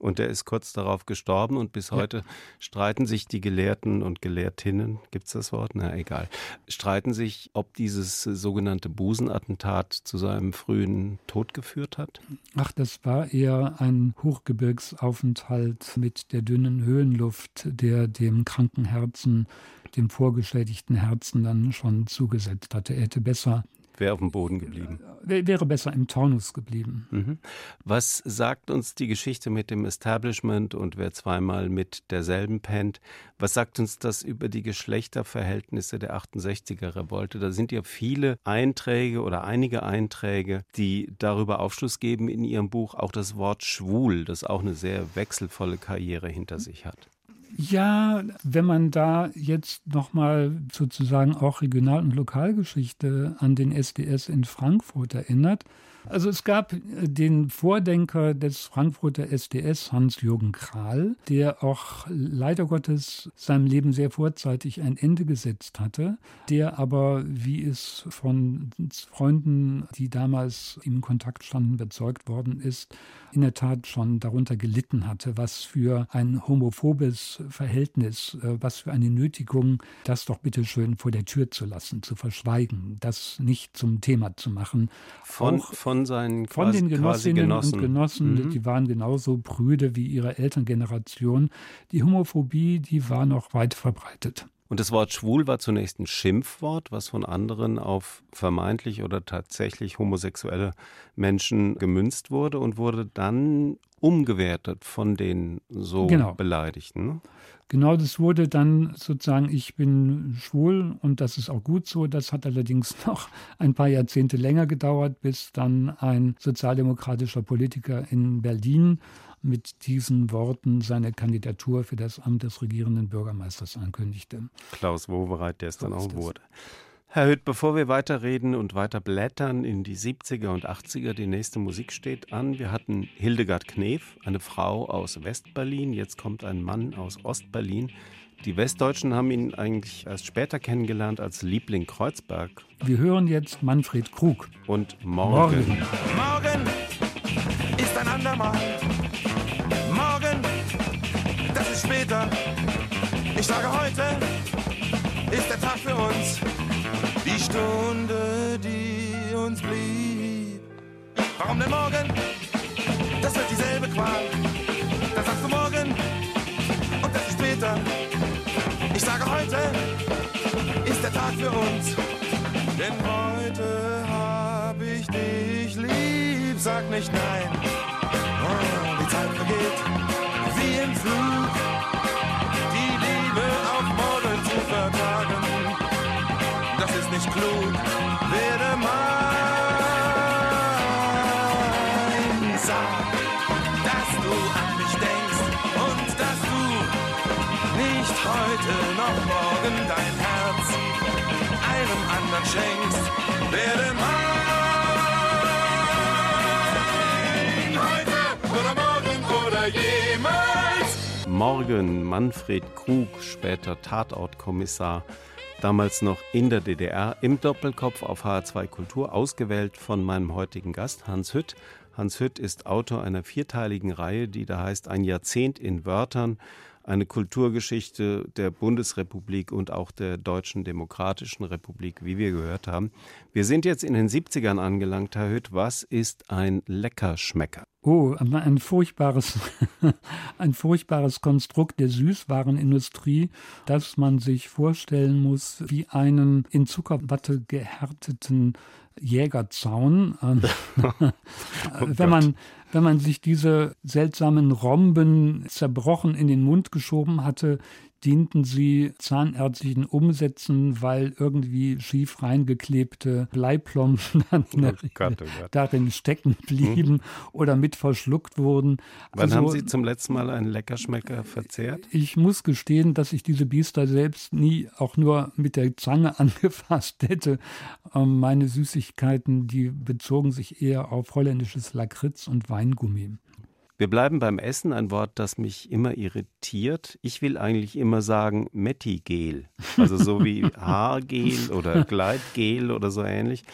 Und er ist kurz darauf gestorben und bis heute ja. streiten sich die Gelehrten und Gelehrtinnen, gibt es das Wort? Na egal, streiten sich, ob dieses sogenannte Busenattentat zu seinem frühen Tod geführt hat? Ach, das war eher ein Hochgebirgsaufenthalt mit der dünnen Höhenluft, der dem kranken Herzen, dem vorgeschädigten Herzen dann schon zugesetzt hatte. Er hätte besser Wäre auf dem Boden geblieben. Wäre besser im Taunus geblieben. Mhm. Was sagt uns die Geschichte mit dem Establishment und wer zweimal mit derselben pennt? Was sagt uns das über die Geschlechterverhältnisse der 68er Revolte? Da sind ja viele Einträge oder einige Einträge, die darüber Aufschluss geben in Ihrem Buch. Auch das Wort schwul, das auch eine sehr wechselvolle Karriere hinter sich hat. Ja, wenn man da jetzt nochmal sozusagen auch Regional- und Lokalgeschichte an den SDS in Frankfurt erinnert, also es gab äh, den Vordenker des Frankfurter SDS, Hans-Jürgen Kral, der auch leider Gottes seinem Leben sehr vorzeitig ein Ende gesetzt hatte, der aber, wie es von Freunden, die damals im Kontakt standen, bezeugt worden ist, in der Tat schon darunter gelitten hatte, was für ein homophobes Verhältnis, äh, was für eine Nötigung, das doch bitte schön vor der Tür zu lassen, zu verschweigen, das nicht zum Thema zu machen. Von, Auch von seinen von den Genossinnen Genossen. und Genossen, mhm. die waren genauso prüde wie ihre Elterngeneration. Die Homophobie, die war noch weit verbreitet. Und das Wort schwul war zunächst ein Schimpfwort, was von anderen auf vermeintlich oder tatsächlich homosexuelle Menschen gemünzt wurde und wurde dann umgewertet von den so genau. Beleidigten. Genau, das wurde dann sozusagen, ich bin schwul und das ist auch gut so. Das hat allerdings noch ein paar Jahrzehnte länger gedauert, bis dann ein sozialdemokratischer Politiker in Berlin mit diesen Worten seine Kandidatur für das Amt des regierenden Bürgermeisters ankündigte. Klaus Wowereit, der es dann auch wurde. Herr Hütt, bevor wir weiterreden und weiter blättern in die 70er und 80er, die nächste Musik steht an. Wir hatten Hildegard Knef, eine Frau aus Westberlin. Jetzt kommt ein Mann aus Ostberlin. Die Westdeutschen haben ihn eigentlich erst später kennengelernt als Liebling Kreuzberg. Wir hören jetzt Manfred Krug. Und morgen. Morgen, morgen ist ein andermal. Später. Ich sage heute, ist der Tag für uns. Die Stunde, die uns blieb. Warum denn morgen? Das wird dieselbe Qual. Dann sagst du morgen und das ist später. Ich sage heute, ist der Tag für uns. Denn heute hab ich dich lieb. Sag nicht nein die Zeit vergeht wie im Flug. Das ist nicht klug. Werde mein, sag, dass du an mich denkst und dass du nicht heute noch morgen dein Herz einem anderen schenkst. Werde mein Morgen Manfred Krug, später Tatortkommissar, damals noch in der DDR, im Doppelkopf auf HR2 Kultur, ausgewählt von meinem heutigen Gast Hans Hütt. Hans Hütt ist Autor einer vierteiligen Reihe, die da heißt Ein Jahrzehnt in Wörtern eine Kulturgeschichte der Bundesrepublik und auch der Deutschen Demokratischen Republik, wie wir gehört haben. Wir sind jetzt in den 70ern angelangt, Herr Hütt. Was ist ein Leckerschmecker? Oh, ein furchtbares, ein furchtbares Konstrukt der Süßwarenindustrie, das man sich vorstellen muss wie einen in Zuckerwatte gehärteten Jägerzaun. Ähm, oh wenn man wenn man sich diese seltsamen Romben zerbrochen in den Mund geschoben hatte, dienten sie zahnärztlichen Umsätzen, weil irgendwie schief reingeklebte Bleiplomben dann oh Gott, oh Gott. darin stecken blieben hm. oder mit verschluckt wurden. Wann also, haben Sie zum letzten Mal einen Leckerschmecker verzehrt? Ich muss gestehen, dass ich diese Biester selbst nie auch nur mit der Zange angefasst hätte. Ähm, meine Süßigkeiten, die bezogen sich eher auf holländisches Lakritz und Weingummi. Wir bleiben beim Essen, ein Wort, das mich immer irritiert. Ich will eigentlich immer sagen Mettigel, also so wie Haargel oder Gleitgel oder so ähnlich.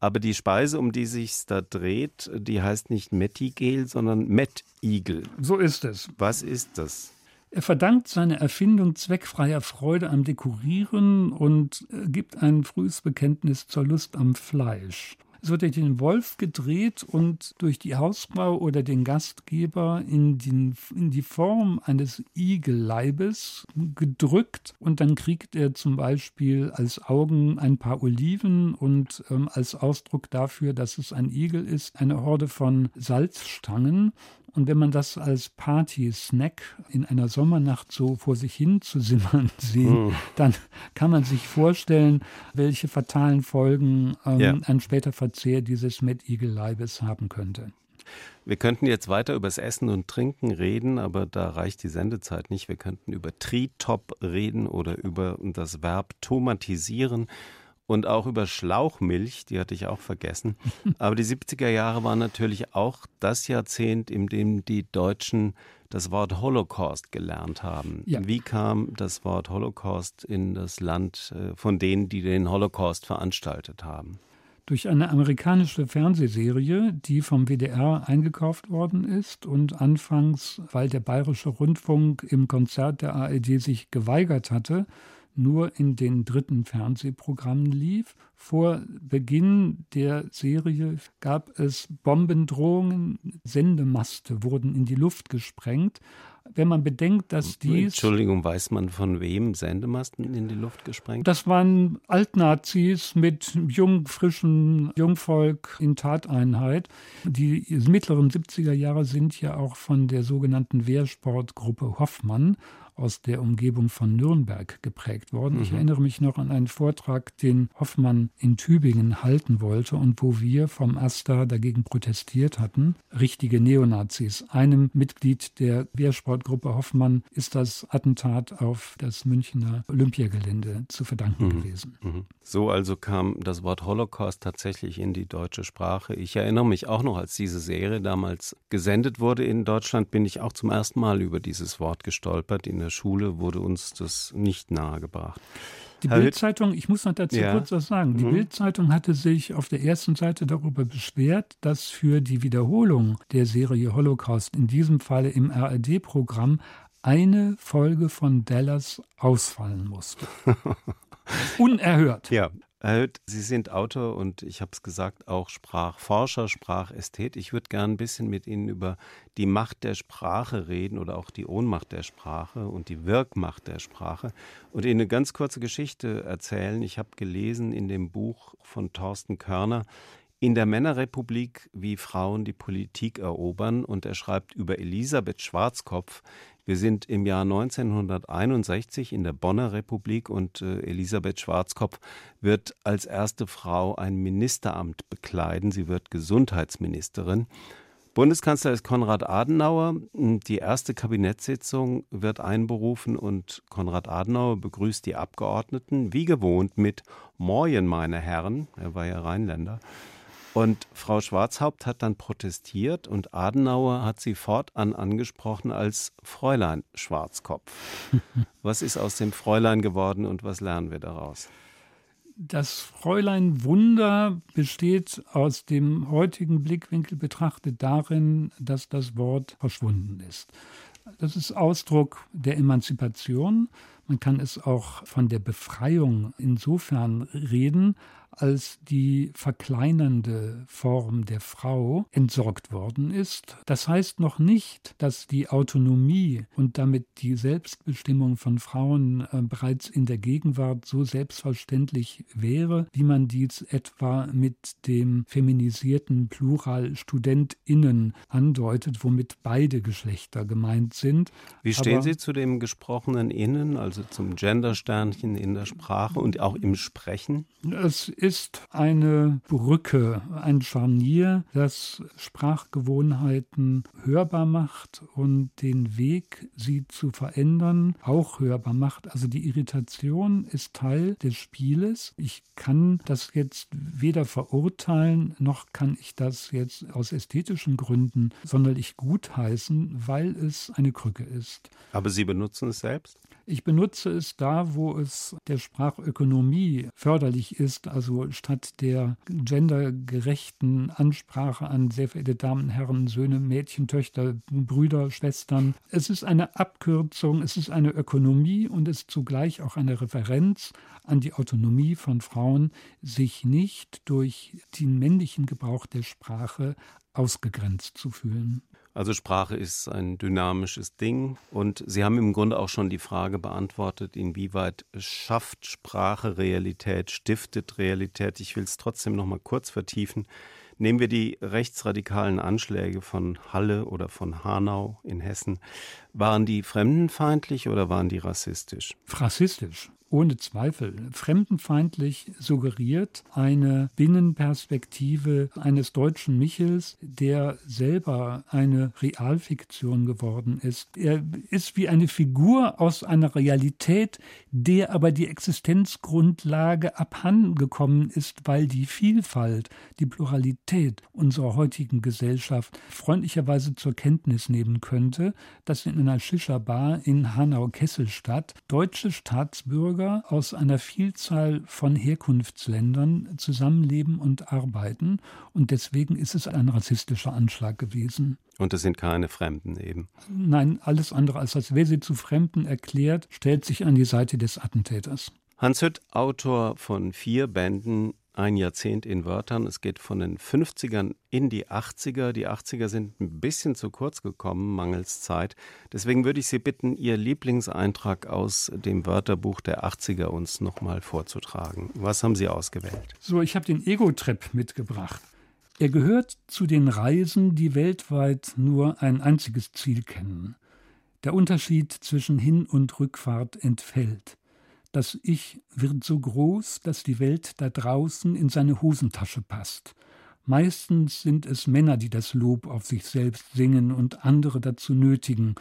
Aber die Speise, um die sich da dreht, die heißt nicht Mettigel, sondern Mettigel. So ist es. Was ist das? Er verdankt seine Erfindung zweckfreier Freude am Dekorieren und äh, gibt ein frühes Bekenntnis zur Lust am Fleisch. Es wird durch den Wolf gedreht und durch die Hausfrau oder den Gastgeber in, den, in die Form eines Igelleibes gedrückt und dann kriegt er zum Beispiel als Augen ein paar Oliven und ähm, als Ausdruck dafür, dass es ein Igel ist, eine Horde von Salzstangen und wenn man das als Party-Snack in einer Sommernacht so vor sich hin zu simmern sieht, mm. dann kann man sich vorstellen, welche fatalen Folgen ähm, ja. ein später Verzehr dieses Mettigel-Leibes haben könnte. Wir könnten jetzt weiter über das Essen und Trinken reden, aber da reicht die Sendezeit nicht. Wir könnten über Tritop reden oder über das Verb tomatisieren und auch über Schlauchmilch, die hatte ich auch vergessen. Aber die 70er Jahre waren natürlich auch das Jahrzehnt, in dem die Deutschen das Wort Holocaust gelernt haben. Ja. Wie kam das Wort Holocaust in das Land äh, von denen, die den Holocaust veranstaltet haben? Durch eine amerikanische Fernsehserie, die vom WDR eingekauft worden ist und anfangs, weil der Bayerische Rundfunk im Konzert der ARD sich geweigert hatte, nur in den dritten Fernsehprogrammen lief. Vor Beginn der Serie gab es Bombendrohungen, Sendemaste wurden in die Luft gesprengt. Wenn man bedenkt, dass dies. Entschuldigung, weiß man von wem Sendemasten in die Luft gesprengt? Das waren Altnazis mit jung, frischem Jungvolk in Tateinheit. Die mittleren 70er Jahre sind ja auch von der sogenannten Wehrsportgruppe Hoffmann aus der Umgebung von Nürnberg geprägt worden. Mhm. Ich erinnere mich noch an einen Vortrag, den Hoffmann in Tübingen halten wollte und wo wir vom AStA dagegen protestiert hatten. Richtige Neonazis. Einem Mitglied der Wehrsportgruppe Hoffmann ist das Attentat auf das Münchner Olympiagelände zu verdanken mhm. gewesen. Mhm. So also kam das Wort Holocaust tatsächlich in die deutsche Sprache. Ich erinnere mich auch noch, als diese Serie damals gesendet wurde in Deutschland, bin ich auch zum ersten Mal über dieses Wort gestolpert in der Schule wurde uns das nicht nahegebracht. Die Bildzeitung, ich muss noch dazu ja. kurz was sagen. Die mhm. Bildzeitung hatte sich auf der ersten Seite darüber beschwert, dass für die Wiederholung der Serie Holocaust, in diesem Falle im RRD-Programm, eine Folge von Dallas ausfallen musste. Unerhört. Ja, Sie sind Autor und ich habe es gesagt, auch Sprachforscher, Sprachästhet. Ich würde gerne ein bisschen mit Ihnen über die Macht der Sprache reden oder auch die Ohnmacht der Sprache und die Wirkmacht der Sprache und Ihnen eine ganz kurze Geschichte erzählen. Ich habe gelesen in dem Buch von Thorsten Körner, in der Männerrepublik, wie Frauen die Politik erobern. Und er schreibt über Elisabeth Schwarzkopf, wir sind im Jahr 1961 in der Bonner Republik und äh, Elisabeth Schwarzkopf wird als erste Frau ein Ministeramt bekleiden. Sie wird Gesundheitsministerin. Bundeskanzler ist Konrad Adenauer. Die erste Kabinettssitzung wird einberufen und Konrad Adenauer begrüßt die Abgeordneten, wie gewohnt, mit Moin, meine Herren. Er war ja Rheinländer. Und Frau Schwarzhaupt hat dann protestiert und Adenauer hat sie fortan angesprochen als Fräulein Schwarzkopf. was ist aus dem Fräulein geworden und was lernen wir daraus? Das Fräulein Wunder besteht aus dem heutigen Blickwinkel betrachtet darin, dass das Wort verschwunden ist. Das ist Ausdruck der Emanzipation. Man kann es auch von der Befreiung insofern reden, als die verkleinernde Form der Frau entsorgt worden ist. Das heißt noch nicht, dass die Autonomie und damit die Selbstbestimmung von Frauen äh, bereits in der Gegenwart so selbstverständlich wäre, wie man dies etwa mit dem feminisierten Plural StudentInnen andeutet, womit beide Geschlechter gemeint sind. Wie stehen Aber Sie zu dem gesprochenen Innen, also zum Gendersternchen in der Sprache und auch im Sprechen? Es ist eine Brücke, ein Scharnier, das Sprachgewohnheiten hörbar macht und den Weg, sie zu verändern, auch hörbar macht. Also die Irritation ist Teil des Spieles. Ich kann das jetzt weder verurteilen, noch kann ich das jetzt aus ästhetischen Gründen sonderlich gutheißen, weil es eine Krücke ist. Aber Sie benutzen es selbst? Ich benutze es da, wo es der Sprachökonomie förderlich ist, also statt der gendergerechten Ansprache an sehr verehrte Damen, Herren, Söhne, Mädchen, Töchter, Brüder, Schwestern. Es ist eine Abkürzung, es ist eine Ökonomie und es ist zugleich auch eine Referenz an die Autonomie von Frauen, sich nicht durch den männlichen Gebrauch der Sprache ausgegrenzt zu fühlen. Also Sprache ist ein dynamisches Ding und Sie haben im Grunde auch schon die Frage beantwortet, inwieweit schafft Sprache Realität, stiftet Realität. Ich will es trotzdem noch mal kurz vertiefen. Nehmen wir die rechtsradikalen Anschläge von Halle oder von Hanau in Hessen. Waren die fremdenfeindlich oder waren die rassistisch? Rassistisch ohne Zweifel fremdenfeindlich suggeriert eine Binnenperspektive eines deutschen Michels, der selber eine Realfiktion geworden ist. Er ist wie eine Figur aus einer Realität, der aber die Existenzgrundlage abhandengekommen ist, weil die Vielfalt, die Pluralität unserer heutigen Gesellschaft freundlicherweise zur Kenntnis nehmen könnte, dass in einer Shisha-Bar in Hanau-Kesselstadt deutsche Staatsbürger Bürger aus einer Vielzahl von Herkunftsländern zusammenleben und arbeiten. Und deswegen ist es ein rassistischer Anschlag gewesen. Und es sind keine Fremden eben. Nein, alles andere als das. Wer sie zu Fremden erklärt, stellt sich an die Seite des Attentäters. Hans Hütt, Autor von vier Bänden ein Jahrzehnt in Wörtern. Es geht von den 50ern in die 80er. Die 80er sind ein bisschen zu kurz gekommen, mangels Zeit. Deswegen würde ich Sie bitten, Ihr Lieblingseintrag aus dem Wörterbuch der 80er uns nochmal vorzutragen. Was haben Sie ausgewählt? So, ich habe den Ego-Trip mitgebracht. Er gehört zu den Reisen, die weltweit nur ein einziges Ziel kennen. Der Unterschied zwischen Hin- und Rückfahrt entfällt. Das Ich wird so groß, dass die Welt da draußen in seine Hosentasche passt. Meistens sind es Männer, die das Lob auf sich selbst singen und andere dazu nötigen.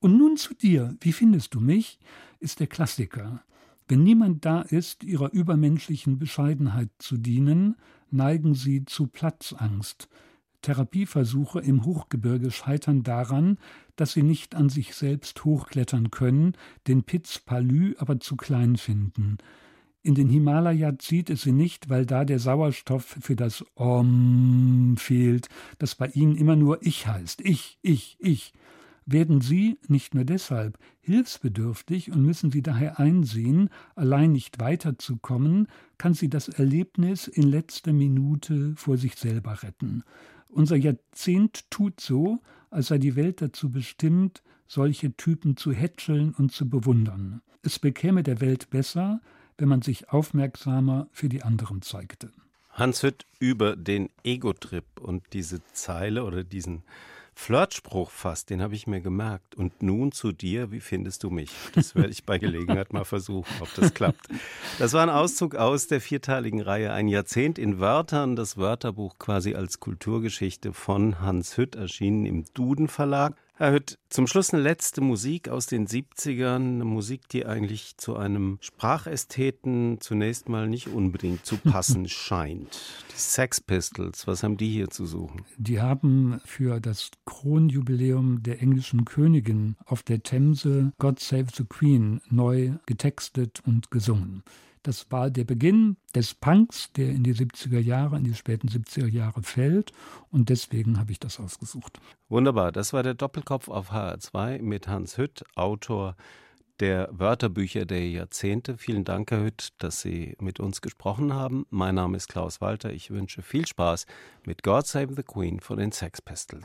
Und nun zu dir, wie findest du mich? ist der Klassiker. Wenn niemand da ist, ihrer übermenschlichen Bescheidenheit zu dienen, neigen sie zu Platzangst, Therapieversuche im Hochgebirge scheitern daran, dass sie nicht an sich selbst hochklettern können, den Piz Palü aber zu klein finden. In den Himalaya zieht es sie nicht, weil da der Sauerstoff für das Om fehlt, das bei ihnen immer nur Ich heißt. Ich, ich, ich. Werden sie, nicht nur deshalb, hilfsbedürftig und müssen sie daher einsehen, allein nicht weiterzukommen, kann sie das Erlebnis in letzter Minute vor sich selber retten. Unser Jahrzehnt tut so, als sei die Welt dazu bestimmt, solche Typen zu hätscheln und zu bewundern. Es bekäme der Welt besser, wenn man sich aufmerksamer für die anderen zeigte. Hans Hütt über den Ego-Trip und diese Zeile oder diesen Flirtspruch fast, den habe ich mir gemerkt. Und nun zu dir, wie findest du mich? Das werde ich bei Gelegenheit mal versuchen, ob das klappt. Das war ein Auszug aus der vierteiligen Reihe Ein Jahrzehnt in Wörtern, das Wörterbuch quasi als Kulturgeschichte von Hans Hütt, erschienen im Duden Verlag. Herr Hütt, zum Schluss eine letzte Musik aus den 70ern, eine Musik, die eigentlich zu einem Sprachästheten zunächst mal nicht unbedingt zu passen scheint. Die Sex Pistols, was haben die hier zu suchen? Die haben für das Kronjubiläum der englischen Königin auf der Themse God Save the Queen neu getextet und gesungen. Das war der Beginn des Punks, der in die 70er Jahre, in die späten 70er Jahre fällt. Und deswegen habe ich das ausgesucht. Wunderbar. Das war der Doppelkopf auf HR2 mit Hans Hütt, Autor der Wörterbücher der Jahrzehnte. Vielen Dank, Herr Hütt, dass Sie mit uns gesprochen haben. Mein Name ist Klaus Walter. Ich wünsche viel Spaß mit God Save the Queen von den Sex Pistols.